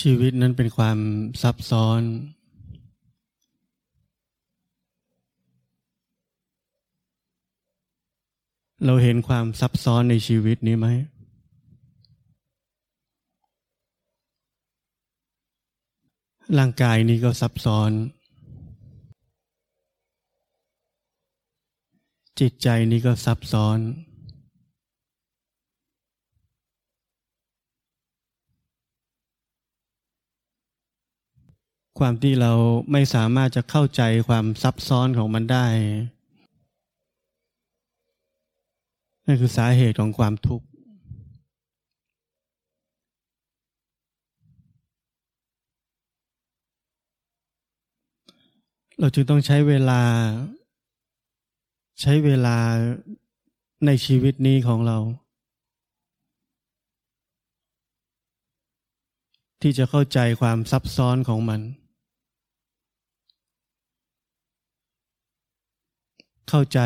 ชีวิตนั้นเป็นความซับซ้อน เราเห็นความซับซ้อนในชีวิตนี้ไหม ร่างกายนี้ก็ซับซ้อน จิตใจนี้ก็ซับซ้อน ความที่เราไม่สามารถจะเข้าใจความซับซ้อนของมันได้ นั่นคือสาเหตุของความทุกข์ เราจึงต้องใช้เวลา ใช้เวลาในชีวิตนี้ของเรา ที่จะเข้าใจความซับซ้อนของมัน เข้าใจ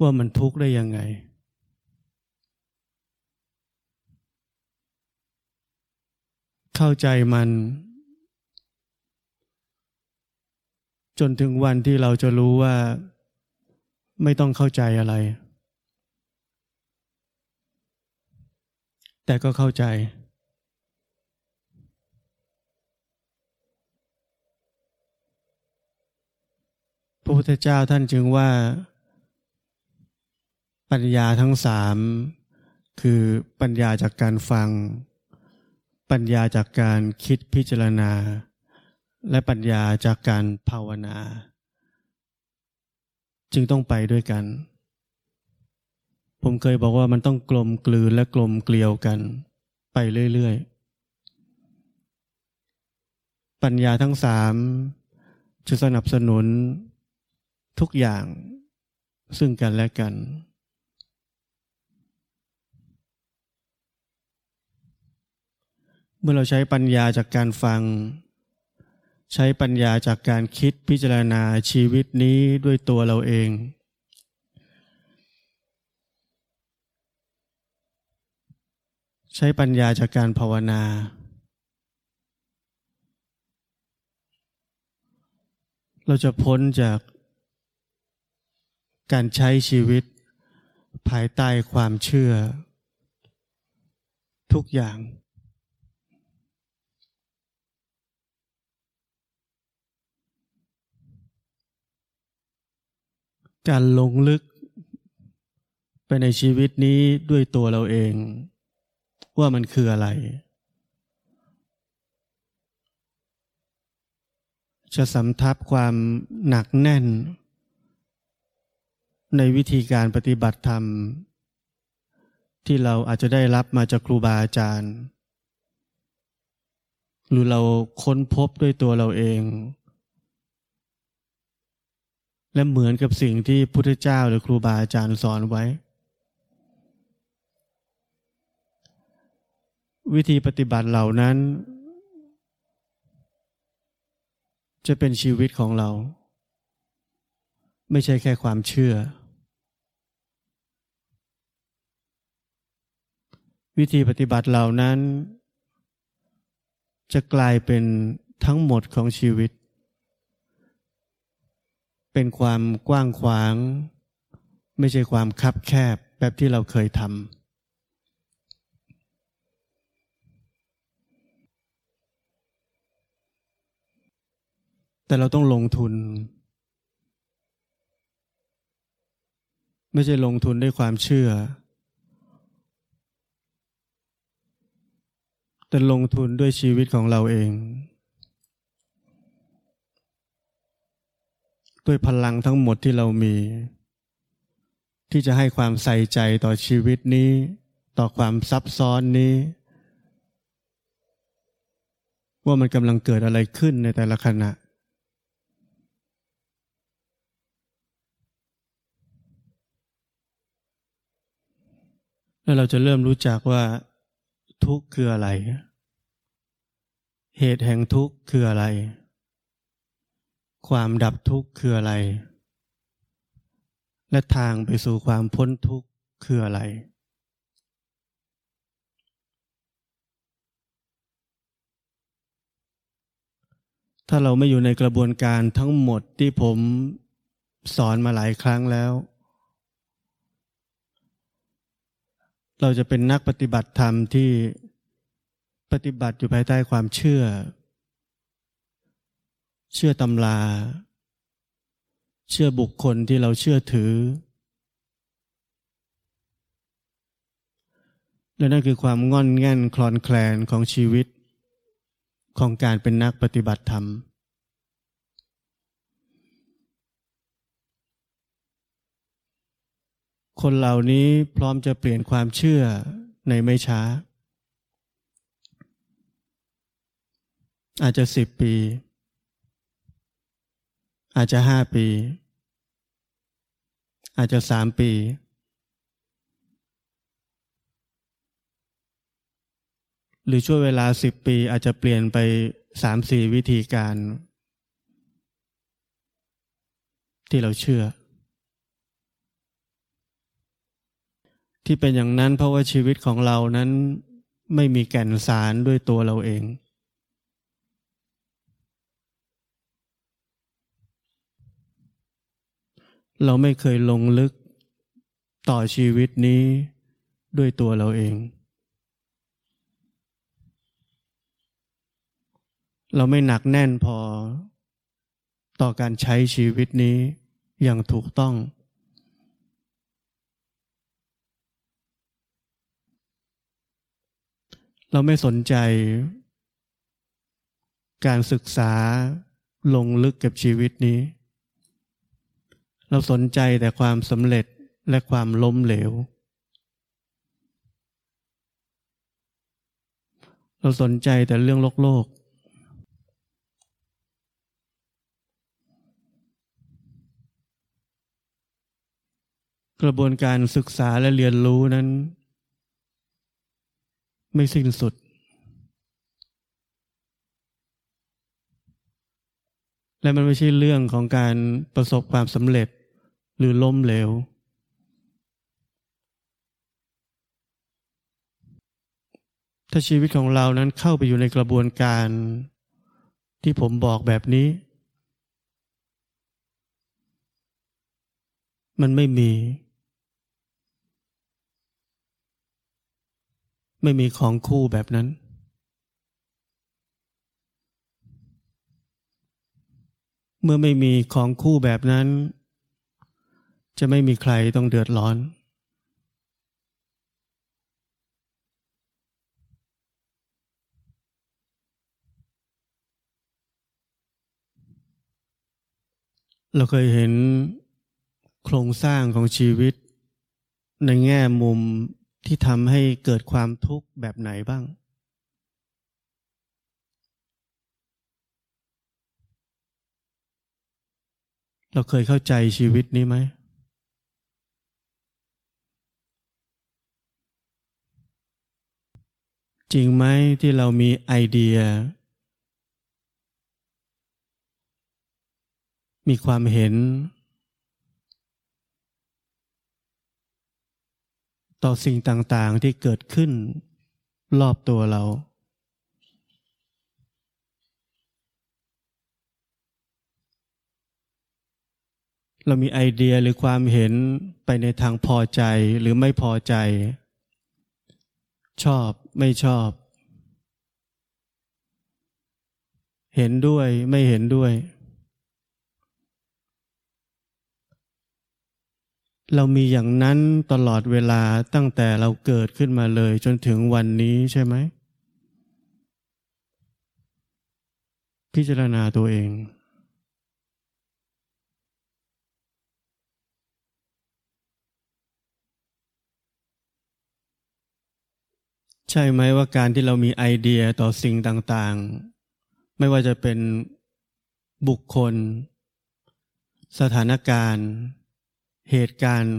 ว่ามันทุกข์ได้ยังไง เข้าใจมัน จนถึงวันที่เราจะรู้ว่า ไม่ต้องเข้าใจอะไร แต่ก็เข้าใจ พระพุทธเจ้าท่านจึงว่า ปัญญาทั้งสามคือปัญญาจากการฟัง ปัญญาจากการคิดพิจารณา และปัญญาจากการภาวนา จึงต้องไปด้วยกัน ผมเคยบอกว่ามันต้องกลมกลืนและกลมเกลียวกัน ไปเรื่อยๆ ปัญญาทั้งสามจะสนับสนุน ทุกอย่างซึ่งกันและกัน เมื่อเราใช้ปัญญาจากการฟัง ใช้ปัญญาจากการคิดพิจารณาชีวิตนี้ด้วยตัวเราเอง ใช้ปัญญาจากการภาวนาเราจะพ้นจาก การใช้ชีวิต ภายใต้ความเชื่อ ทุกอย่าง การลงลึก ไปในชีวิตนี้ด้วยตัวเราเอง ว่ามันคืออะไร จะสำทับความหนักแน่น ในวิธีการปฏิบัติธรรม ที่เราอาจจะได้รับมาจากครูบาอาจารย์ หรือเราค้นพบด้วยตัวเราเอง และเหมือนกับสิ่งที่พุทธเจ้าหรือครูบาอาจารย์สอนไว้ วิธีปฏิบัติเหล่านั้น จะเป็นชีวิตของเรา ไม่ใช่แค่ความเชื่อ วิธีปฏิบัติเหล่านั้น จะกลายเป็นทั้งหมดของชีวิต เป็นความกว้างขวาง ไม่ใช่ความคับแคบแบบที่เราเคยทำแต่เราต้องลงทุน ไม่ใช่ลงทุนด้วยความเชื่อ แต่ลงทุนด้วยชีวิตของเราเอง ด้วยพลังทั้งหมดที่เรามี ที่จะให้ความใส่ใจต่อชีวิตนี้ ต่อความซับซ้อนนี้ ว่ามันกำลังเกิดอะไรขึ้นในแต่ละขณะแล้วเราจะเริ่มรู้จักว่า ทุกข์คืออะไร เหตุแห่งทุกข์คืออะไร ความดับทุกข์คืออะไร และทางไปสู่ความพ้นทุกข์คืออะไร ถ้าเราไม่อยู่ในกระบวนการทั้งหมดที่ผมสอนมาหลายครั้งแล้ว เราจะเป็นนักปฏิบัติธรรมที่ปฏิบัติอยู่ภายใต้ความเชื่อ เชื่อตำรา เชื่อบุคคลที่เราเชื่อถือ และนั่นคือความงอนแง่นคลอนแคลนของชีวิต ของการเป็นนักปฏิบัติธรรม คนเหล่านี้พร้อมจะเปลี่ยนความเชื่อในไม่ช้า อาจจะสิบปี อาจจะห้าปี อาจจะสามปี หรือช่วงเวลาสิบปีอาจจะเปลี่ยนไปสามสี่วิธีการ ที่เราเชื่อ ที่เป็นอย่างนั้นเพราะว่าชีวิตของเรานั้นไม่มีแก่นสารด้วยตัวเราเอง เราไม่เคยลงลึกต่อชีวิตนี้ด้วยตัวเราเอง เราไม่หนักแน่นพอต่อการใช้ชีวิตนี้อย่างถูกต้อง เราไม่สนใจ การศึกษาลงลึกกับชีวิตนี้ เราสนใจแต่ความสำเร็จและความล้มเหลว เราสนใจแต่เรื่องโลกโลกกระบวนการศึกษาและเรียนรู้นั้น ไม่สิ้นสุด และมันไม่ใช่เรื่องของการประสบความสำเร็จหรือล้มเหลว ถ้าชีวิตของเรานั้นเข้าไปอยู่ในกระบวนการที่ผมบอกแบบนี้ มันไม่มี ไม่มีของคู่แบบนั้น เมื่อไม่มีของคู่แบบนั้น จะไม่มีใครต้องเดือดร้อน เราเคยเห็นโครงสร้างของชีวิตในแง่มุม ที่ทำให้เกิดความทุกข์แบบไหนบ้าง เราเคยเข้าใจชีวิตนี้ไหม จริงไหมที่เรามีไอเดีย มีความเห็น ต่อสิ่งต่างๆที่เกิดขึ้นรอบตัวเรา เรามีไอเดียหรือความเห็นไปในทางพอใจหรือไม่พอใจ ชอบไม่ชอบ เห็นด้วยไม่เห็นด้วย เรามีอย่างนั้นตลอดเวลาตั้งแต่เราเกิดขึ้นมาเลยจนถึงวันนี้ใช่ไหม พิจารณาตัวเอง ใช่ไหมว่าการที่เรามีไอเดียต่อสิ่งต่างๆ ไม่ว่าจะเป็นบุคคล สถานการณ์ เหตุการณ์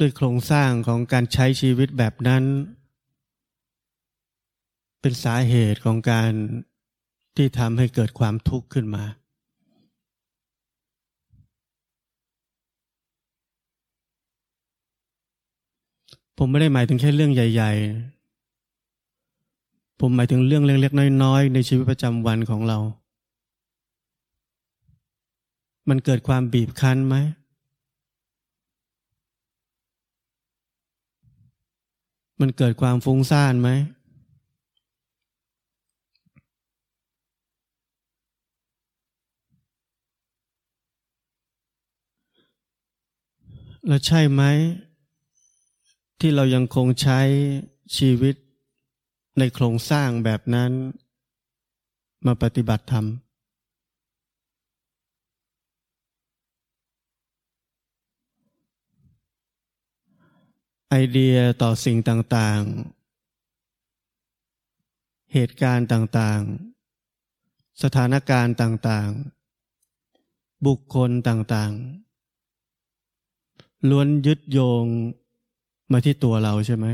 ด้วยโครงสร้างของการใช้ชีวิตแบบนั้น เป็นสาเหตุของการที่ทำให้เกิดความทุกข์ขึ้นมา ผมไม่ได้หมายถึงแค่เรื่องใหญ่ ๆ ผมหมายถึงเรื่องเล็กๆน้อยๆ ในชีวิตประจำวันของเรา มันเกิดความบีบคั้นไหม มันเกิดความฟุ้งซ่านไหม แล้วใช่ไหม ที่เรายังคงใช้ชีวิตในโครงสร้างแบบนั้น มาปฏิบัติธรรม ไอเดียต่อสิ่งต่างๆ เหตุการณ์ต่างๆ สถานการณ์ต่างๆ บุคคลต่างๆ ล้วนยึดโยงมาที่ตัวเราใช่ไหม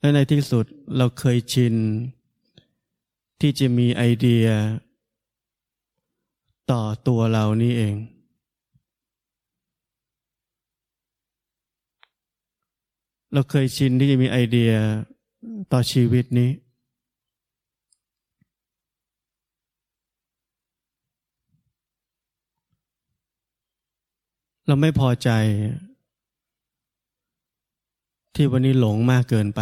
และในที่สุดเราเคยชิน ที่จะมีไอเดีย ต่อตัวเรานี่เอง เราเคยชินที่จะมีไอเดียต่อชีวิตนี้ เราไม่พอใจ ที่วันนี้หลงมากเกินไป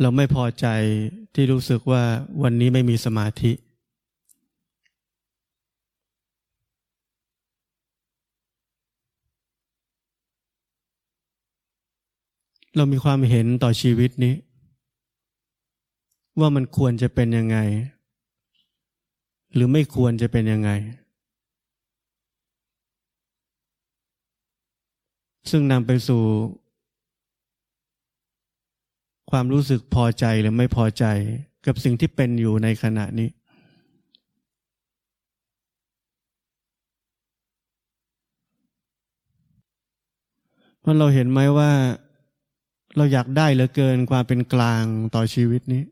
เราไม่พอใจที่รู้สึกว่าวันนี้ไม่มีสมาธิ เรามีความเห็นต่อชีวิตนี้ ว่ามันควรจะเป็นยังไง หรือไม่ควรจะเป็นยังไง ซึ่งนำไปสู่ ความรู้สึกพอใจหรือไม่พอใจ กับสิ่งที่เป็นอยู่ในขณะนี้ เพราะเราเห็นไหมว่าเราอยากได้เหลือเกินความเป็นกลางต่อชีวิตนี้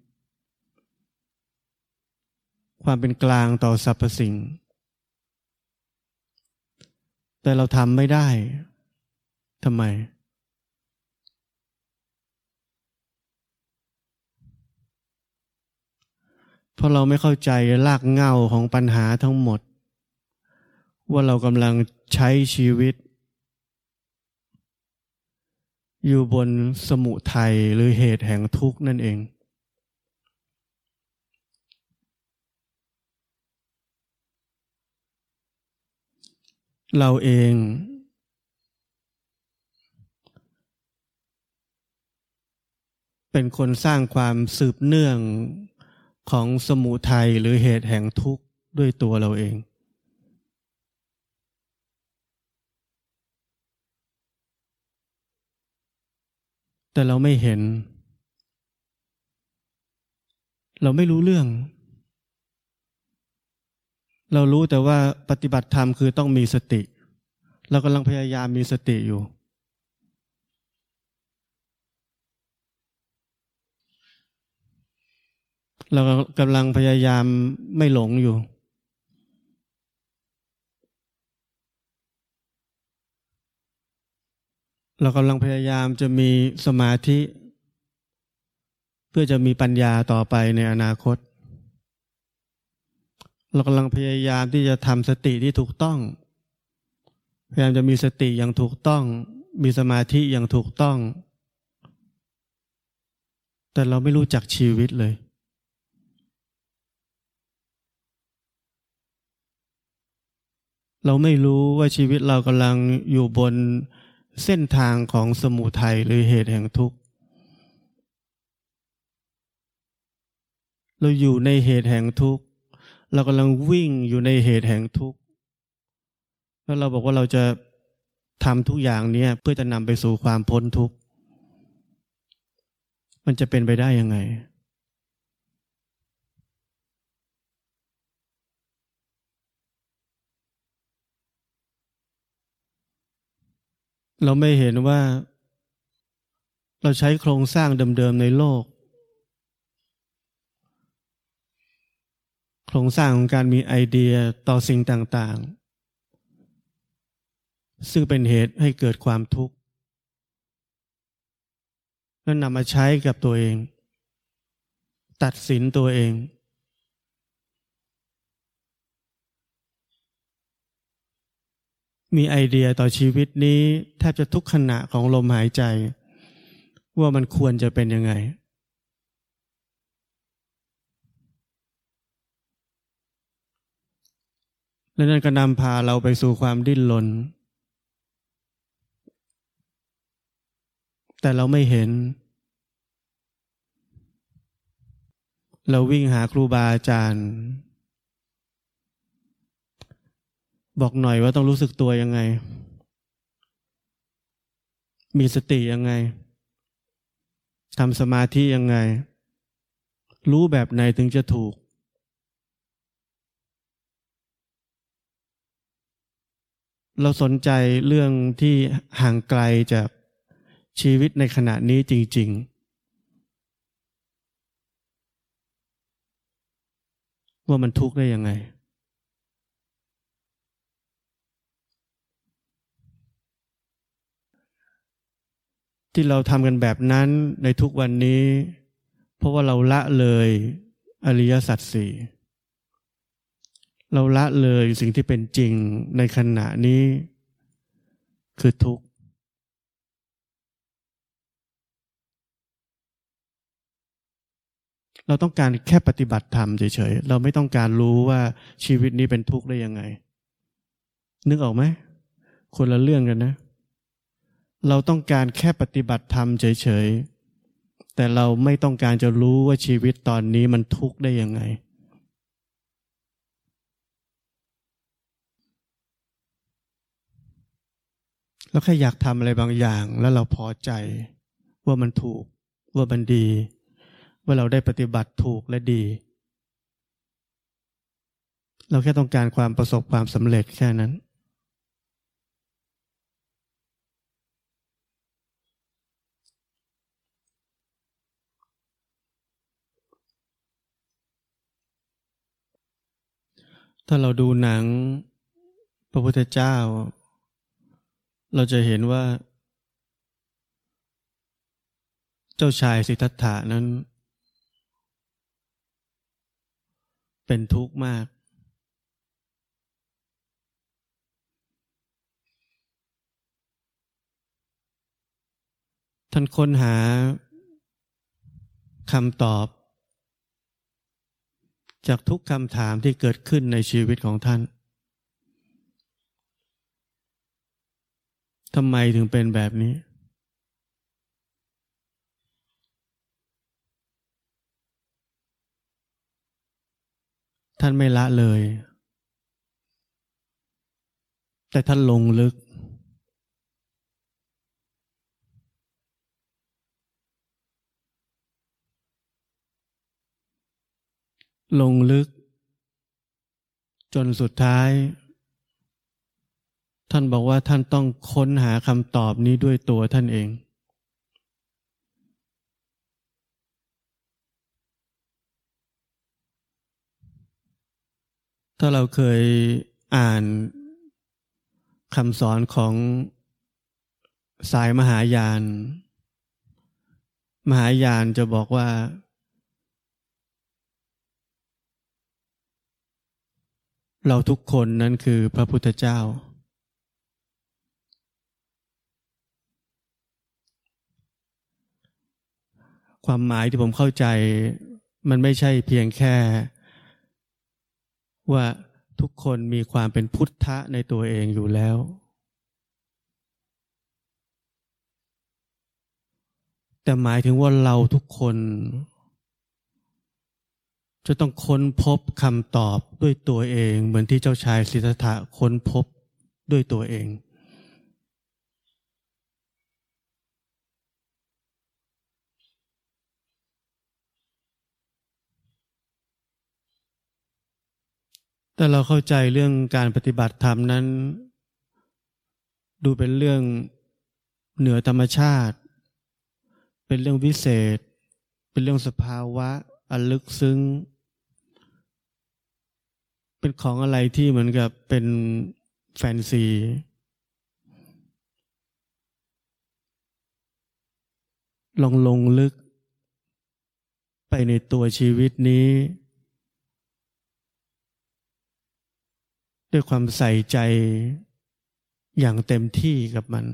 ความเป็นกลางต่อสรรพสิ่ง แต่เราทำไม่ได้ทำไม เพราะเราไม่เข้าใจรากเงาของปัญหาทั้งหมด ว่าเรากำลังใช้ชีวิต อยู่บนสมุทัยหรือเหตุแห่งทุกข์นั่นเอง เราเองเป็นคนสร้างความสืบเนื่อง ของสมุทัยหรือเหตุแห่งทุกข์ด้วยตัวเราเอง แต่เราไม่เห็น เราไม่รู้เรื่อง เรารู้แต่ว่าปฏิบัติธรรมคือต้องมีสติ เรากำลังพยายามมีสติอยู่ เรากำลังพยายามไม่หลงอยู่ เรากำลังพยายามจะมีสมาธิ เพื่อจะมีปัญญาต่อไปในอนาคต เรากำลังพยายามที่จะทำสติที่ถูกต้อง พยายามจะมีสติอย่างถูกต้อง มีสมาธิอย่างถูกต้อง แต่เราไม่รู้จักชีวิตเลย เราไม่รู้ว่าชีวิตเรากำลังอยู่บนเส้นทางของสมุทัยหรือเหตุแห่งทุกข์ เราอยู่ในเหตุแห่งทุกข์ เรากำลังวิ่งอยู่ในเหตุแห่งทุกข์ แล้วเราบอกว่าเราจะทำทุกอย่างนี้เพื่อจะนำไปสู่ความพ้นทุกข์ มันจะเป็นไปได้ยังไง เราไม่เห็นว่า เราใช้โครงสร้างเดิมๆในโลก โครงสร้างของการมีไอเดียต่อสิ่งต่างๆ ซึ่งเป็นเหตุให้เกิดความทุกข์แล้วนำมาใช้กับตัวเอง ตัดสินตัวเอง มีไอเดียต่อชีวิตนี้ แทบจะทุกขณะของลมหายใจ ว่ามันควรจะเป็นยังไง และนั่นก็นำพาเราไปสู่ความดิ้นรนแต่เราไม่เห็น เราวิ่งหาครูบาอาจารย์ บอกหน่อยว่าต้องรู้สึกตัวยังไง มีสติยังไงทำสมาธิยังไง รู้แบบไหนถึงจะถูก เราสนใจเรื่องที่ห่างไกลจากชีวิตในขณะนี้จริง ๆ ว่ามันทุกข์ได้ยังไง ที่เราทำกันแบบนั้นในทุกวันนี้ เพราะว่าเราละเลยอริยสัจสี่เราละเลยสิ่งที่เป็นจริงในขณะนี้ คือทุกข์ เราต้องการแค่ปฏิบัติธรรมเฉยๆ เราไม่ต้องการรู้ว่าชีวิตนี้เป็นทุกข์ได้ยังไง นึกออกไหมคนละเรื่องกันนะเเราต้องการแค่ปฏิบัติธรรมเฉยๆ แต่เราไม่ต้องการจะรู้ว่าชีวิตตอนนี้มันทุกข์ได้ยังไงเราแค่อยากทำอะไรบางอย่างแล้วเราพอใจว่ามันถูกว่ามันดี ว่าเราได้ปฏิบัติถูกและดี เราแค่ต้องการความประสบความสำเร็จแค่นั้น ถ้าเราดูหนังพระพุทธเจ้า เราจะเห็นว่า เจ้าชายสิทธัตถะนั้น เป็นทุกข์มาก ท่านค้นหาคำตอบ จากทุกคำถามที่เกิดขึ้นในชีวิตของท่านทำไมถึงเป็นแบบนี้ ท่านไม่ละเลย แต่ท่านลงลึก ลงลึก จนสุดท้าย ท่านบอกว่าท่านต้องค้นหาคำตอบนี้ด้วยตัวท่านเอง ถ้าเราเคยอ่านคำสอนของสายมหายาน มหายานจะบอกว่า เราทุกคนนั้นคือพระพุทธเจ้า ความหมายที่ผมเข้าใจมันไม่ใช่เพียงแค่ ว่าทุกคนมีความเป็นพุทธะในตัวเองอยู่แล้ว แต่หมายถึงว่าเราทุกคน จะต้องค้นพบคำตอบด้วยตัวเอง เหมือนที่เจ้าชายสิทธัตถะค้นพบด้วยตัวเอง แต่เราเข้าใจเรื่องการปฏิบัติธรรมนั้น ดูเป็นเรื่องเหนือธรรมชาติ เป็นเรื่องวิเศษ เป็นเรื่องสภาวะอันลึกซึ้ง เป็นของอะไรที่เหมือนกับเป็นแฟนซี ลองลงลึก ไปในตัวชีวิตนี้ ด้วยความใส่ใจอย่างเต็มที่กับมัน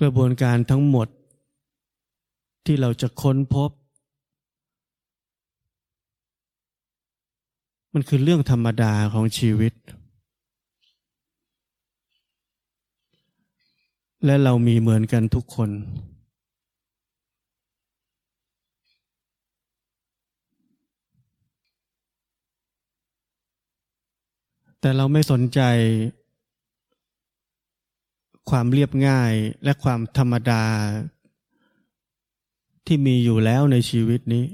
กระบวนการทั้งหมดที่เราจะค้นพบ มันคือเรื่องธรรมดาของชีวิต และเรามีเหมือนกันทุกคน แต่เราไม่สนใจความเรียบง่ายและความธรรมดาที่มีอยู่แล้วในชีวิตนี้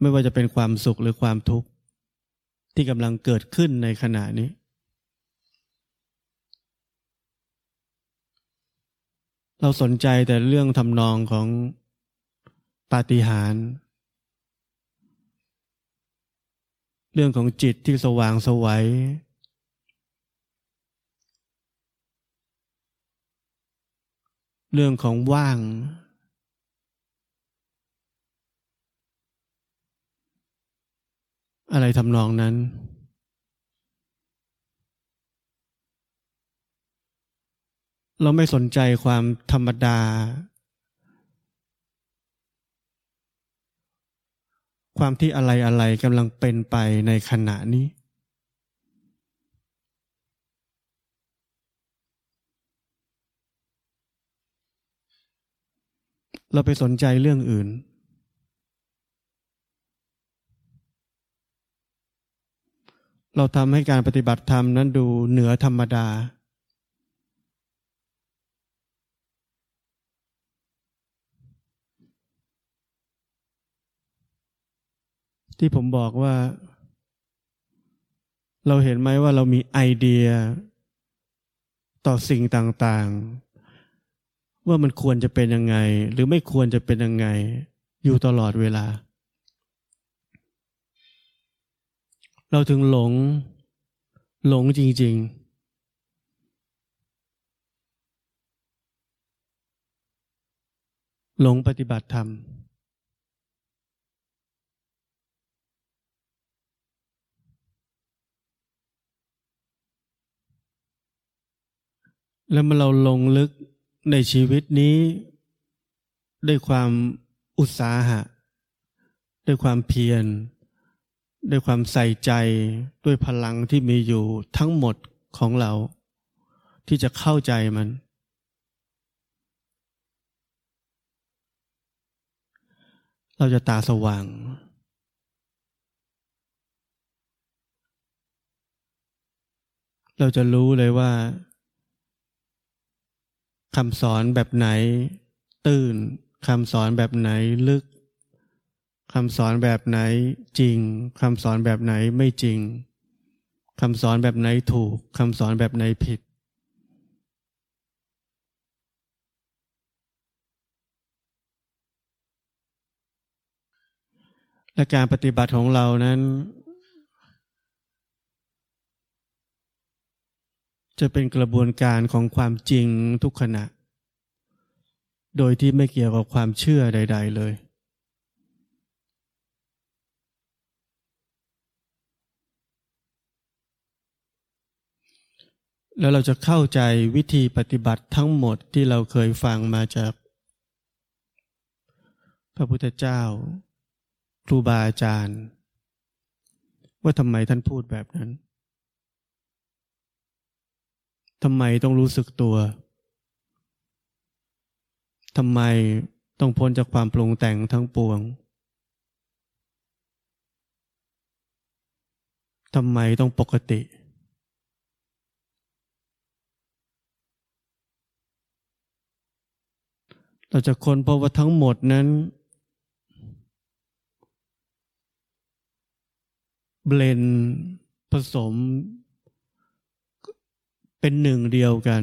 ไม่ว่าจะเป็นความสุขหรือความทุกข์ ที่กำลังเกิดขึ้นในขณะนี้ เราสนใจแต่เรื่องทำนองของปาฏิหาริย์เรื่องของจิตที่สว่างสวัยเรื่องของว่าง อะไรทำนองนั้น เราไม่สนใจความธรรมดา ความที่อะไรอะไรกำลังเป็นไปในขณะนี้ เราไปสนใจเรื่องอื่น เราทำให้การปฏิบัติธรรมนั้นดูเหนือธรรมดา ที่ผมบอกว่า เราเห็นไหมว่าเรามีไอเดีย ต่อสิ่งต่างๆ ว่ามันควรจะเป็นยังไง หรือไม่ควรจะเป็นยังไง อยู่ตลอดเวลา เราถึงหลง หลงจริง ๆหลงปฏิบัติธรรม แล้วเมื่อเราลงลึกในชีวิตนี้ ด้วยความอุตสาหะ ด้วยความเพียร ด้วยความใส่ใจด้วยพลังที่มีอยู่ทั้งหมดของเรา ที่จะเข้าใจมัน เราจะตาสว่าง เราจะรู้เลยว่าคำสอนแบบไหน ตื่นคำสอนแบบไหนลึก คำสอนแบบไหนจริงคำสอนแบบไหนไม่จริงคำสอนแบบไหนถูกคำสอนแบบไหนผิด และการปฏิบัติของเรานั้น จะเป็นกระบวนการของความจริงทุกขณะ โดยที่ไม่เกี่ยวกับความเชื่อใด ๆ เลย แล้วเราจะเข้าใจวิธีปฏิบัติทั้งหมดที่เราเคยฟังมาจาก พระพุทธเจ้า ครูบาอาจารย์ ว่าทำไมท่านพูดแบบนั้นทำไมต้องรู้สึกตัวทำไมต้องพ้นจากความปรุงแต่งทั้งปวงทำไมต้องปกติ เราจะค้นพบว่าทั้งหมดนั้น เบลนผสม เป็นหนึ่งเดียวกัน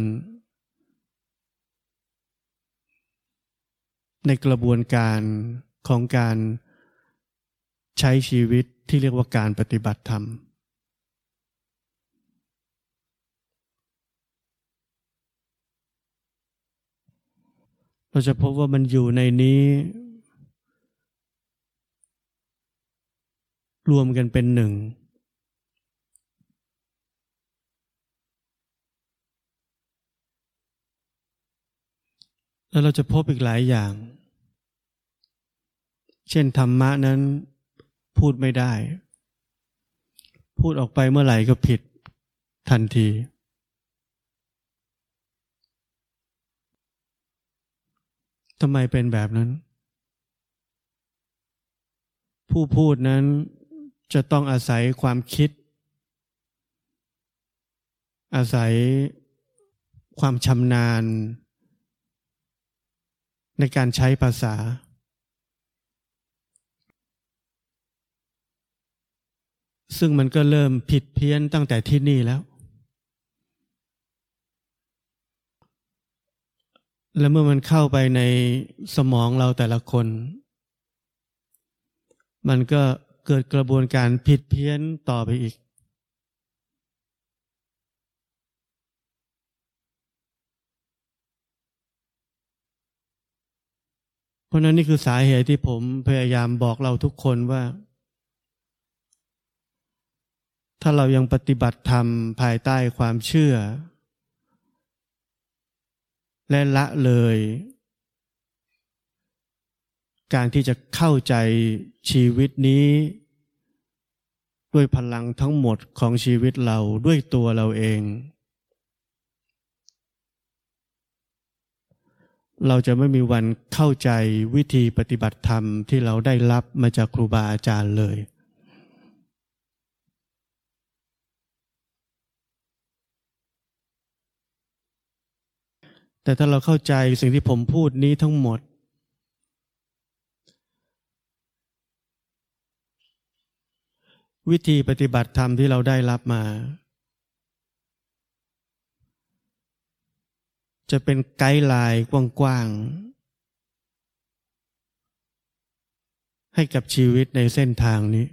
ในกระบวนการของการใช้ชีวิตที่เรียกว่าการปฏิบัติธรรม เราจะพบว่ามันอยู่ในนี้ รวมกันเป็นหนึ่ง แล้วเราจะพบอีกหลายอย่าง เช่นธรรมะนั้นพูดไม่ได้ พูดออกไปเมื่อไหร่ก็ผิดทันที ทำไมเป็นแบบนั้น ผู้พูดนั้นจะต้องอาศัยความคิด อาศัยความชำนาญ ในการใช้ภาษา ซึ่งมันก็เริ่มผิดเพี้ยนตั้งแต่ที่นี่แล้ว และเมื่อมันเข้าไปในสมองเราแต่ละคน มันก็เกิดกระบวนการผิดเพี้ยนต่อไปอีก เพราะนั้นนี่คือสาเหตุที่ผมพยายามบอกเราทุกคนว่า ถ้าเรายังปฏิบัติธรรมภายใต้ความเชื่อ และละเลย การที่จะเข้าใจชีวิตนี้ ด้วยพลังทั้งหมดของชีวิตเราด้วยตัวเราเอง เราจะไม่มีวันเข้าใจวิธีปฏิบัติธรรมที่เราได้รับมาจากครูบาอาจารย์เลย แต่ถ้าเราเข้าใจสิ่งที่ผมพูดนี้ทั้งหมด วิธีปฏิบัติธรรมที่เราได้รับมา จะเป็นไกด์ไลน์กว้างๆให้กับชีวิตในเส้นทางนี้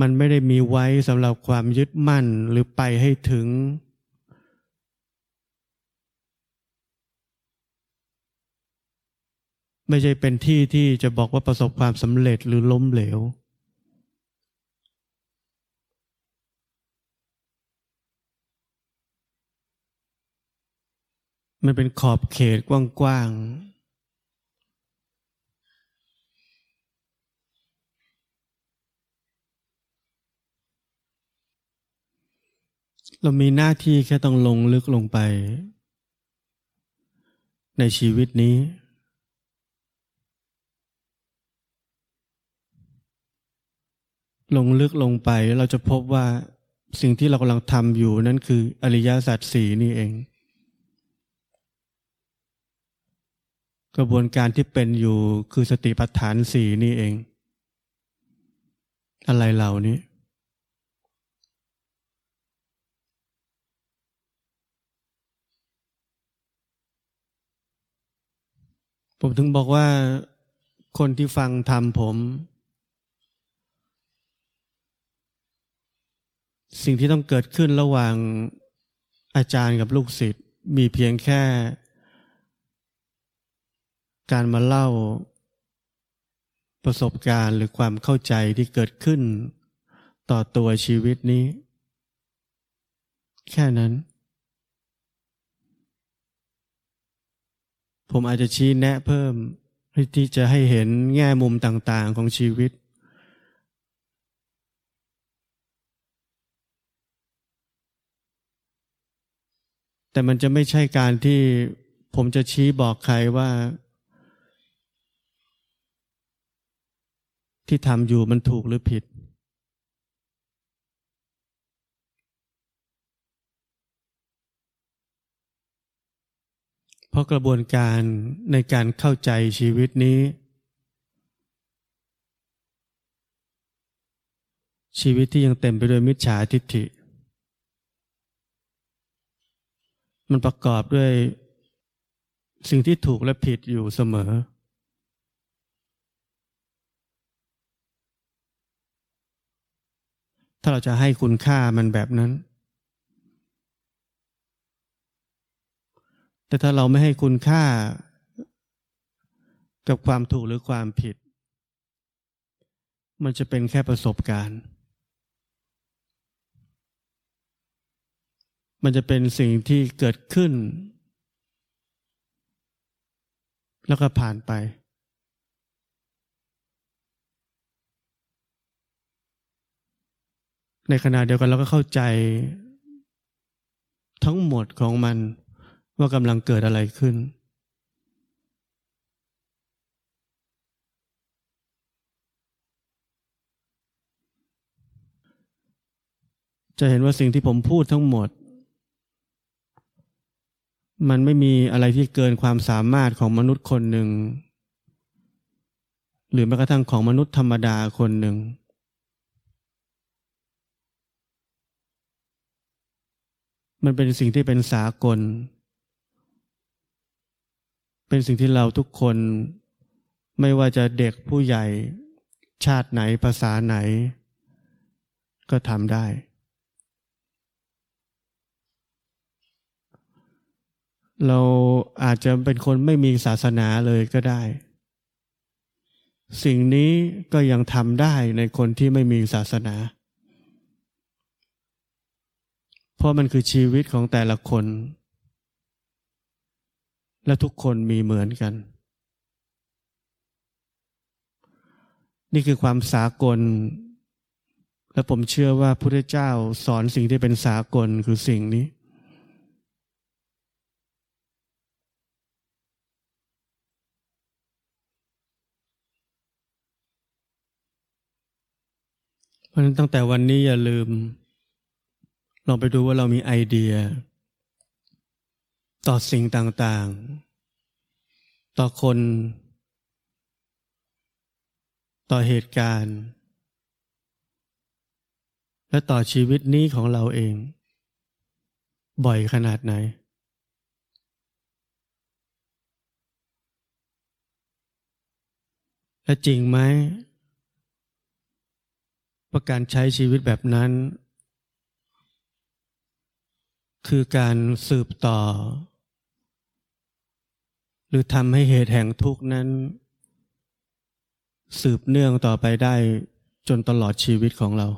มันไม่ได้มีไว้สำหรับความยึดมั่นหรือไปให้ถึง ไม่ใช่เป็นที่ที่จะบอกว่าประสบความสำเร็จหรือล้มเหลว มันเป็นขอบเขตกว้างๆ เรามีหน้าที่แค่ต้องลงลึกลงไป ในชีวิตนี้ ลงลึกลงไปเราจะพบว่าสิ่งที่เรากำลังทำอยู่นั่นคืออริยสัจสี่นี่เอง กระบวนการที่เป็นอยู่คือสติปัฏฐานสี่นี่เอง อะไรเหล่านี้ ผมถึงบอกว่าคนที่ฟังธรรมผม สิ่งที่ต้องเกิดขึ้นระหว่างอาจารย์กับลูกศิษย์มีเพียงแค่ การมาเล่าประสบการณ์หรือความเข้าใจที่เกิดขึ้น ต่อตัวชีวิตนี้ แค่นั้น ผมอาจจะชี้แนะเพิ่มที่จะให้เห็นแง่มุมต่าง ๆ ของชีวิต แต่มันจะไม่ใช่การที่ผมจะชี้บอกใครว่า ที่ทำอยู่มันถูกหรือผิด เพราะกระบวนการในการเข้าใจชีวิตนี้ ชีวิตที่ยังเต็มไปด้วยมิจฉาทิฏฐิ มันประกอบด้วยสิ่งที่ถูกและผิดอยู่เสมอ ถ้าเราจะให้คุณค่ามันแบบนั้น แต่ถ้าเราไม่ให้คุณค่ากับความถูกหรือความผิด มันจะเป็นแค่ประสบการณ์ มันจะเป็นสิ่งที่เกิดขึ้น แล้วก็ผ่านไป ในขณะเดียวกันเราก็เข้าใจทั้งหมดของมัน ว่ากำลังเกิดอะไรขึ้น จะเห็นว่าสิ่งที่ผมพูดทั้งหมด มันไม่มีอะไรที่เกินความสามารถของมนุษย์คนหนึ่ง หรือแม้กระทั่งของมนุษย์ธรรมดาคนหนึ่งมันเป็นสิ่งที่เป็นสากล เป็นสิ่งที่เราทุกคนไม่ว่าจะเด็กผู้ใหญ่ชาติไหนภาษาไหน ก็ทำได้ เราอาจจะเป็นคนไม่มีศาสนาเลยก็ได้ สิ่งนี้ก็ยังทำได้ในคนที่ไม่มีศาสนา เพราะมันคือชีวิตของแต่ละคน และทุกคนมีเหมือนกัน นี่คือความสากล และผมเชื่อว่าพระพุทธเจ้าสอนสิ่งที่เป็นสากลคือสิ่งนี้ เพราะนั้นตั้งแต่วันนี้อย่าลืม ลองไปดูว่าเรามีไอเดีย ต่อสิ่งต่างๆ ต่อคน ต่อเหตุการณ์ และต่อชีวิตนี้ของเราเอง บ่อยขนาดไหน และจริงไหมว่าการใช้ชีวิตแบบนั้น คือการสืบต่อ หรือทำให้เหตุแห่งทุกข์นั้น สืบเนื่องต่อไปได้จนตลอดชีวิตของเรา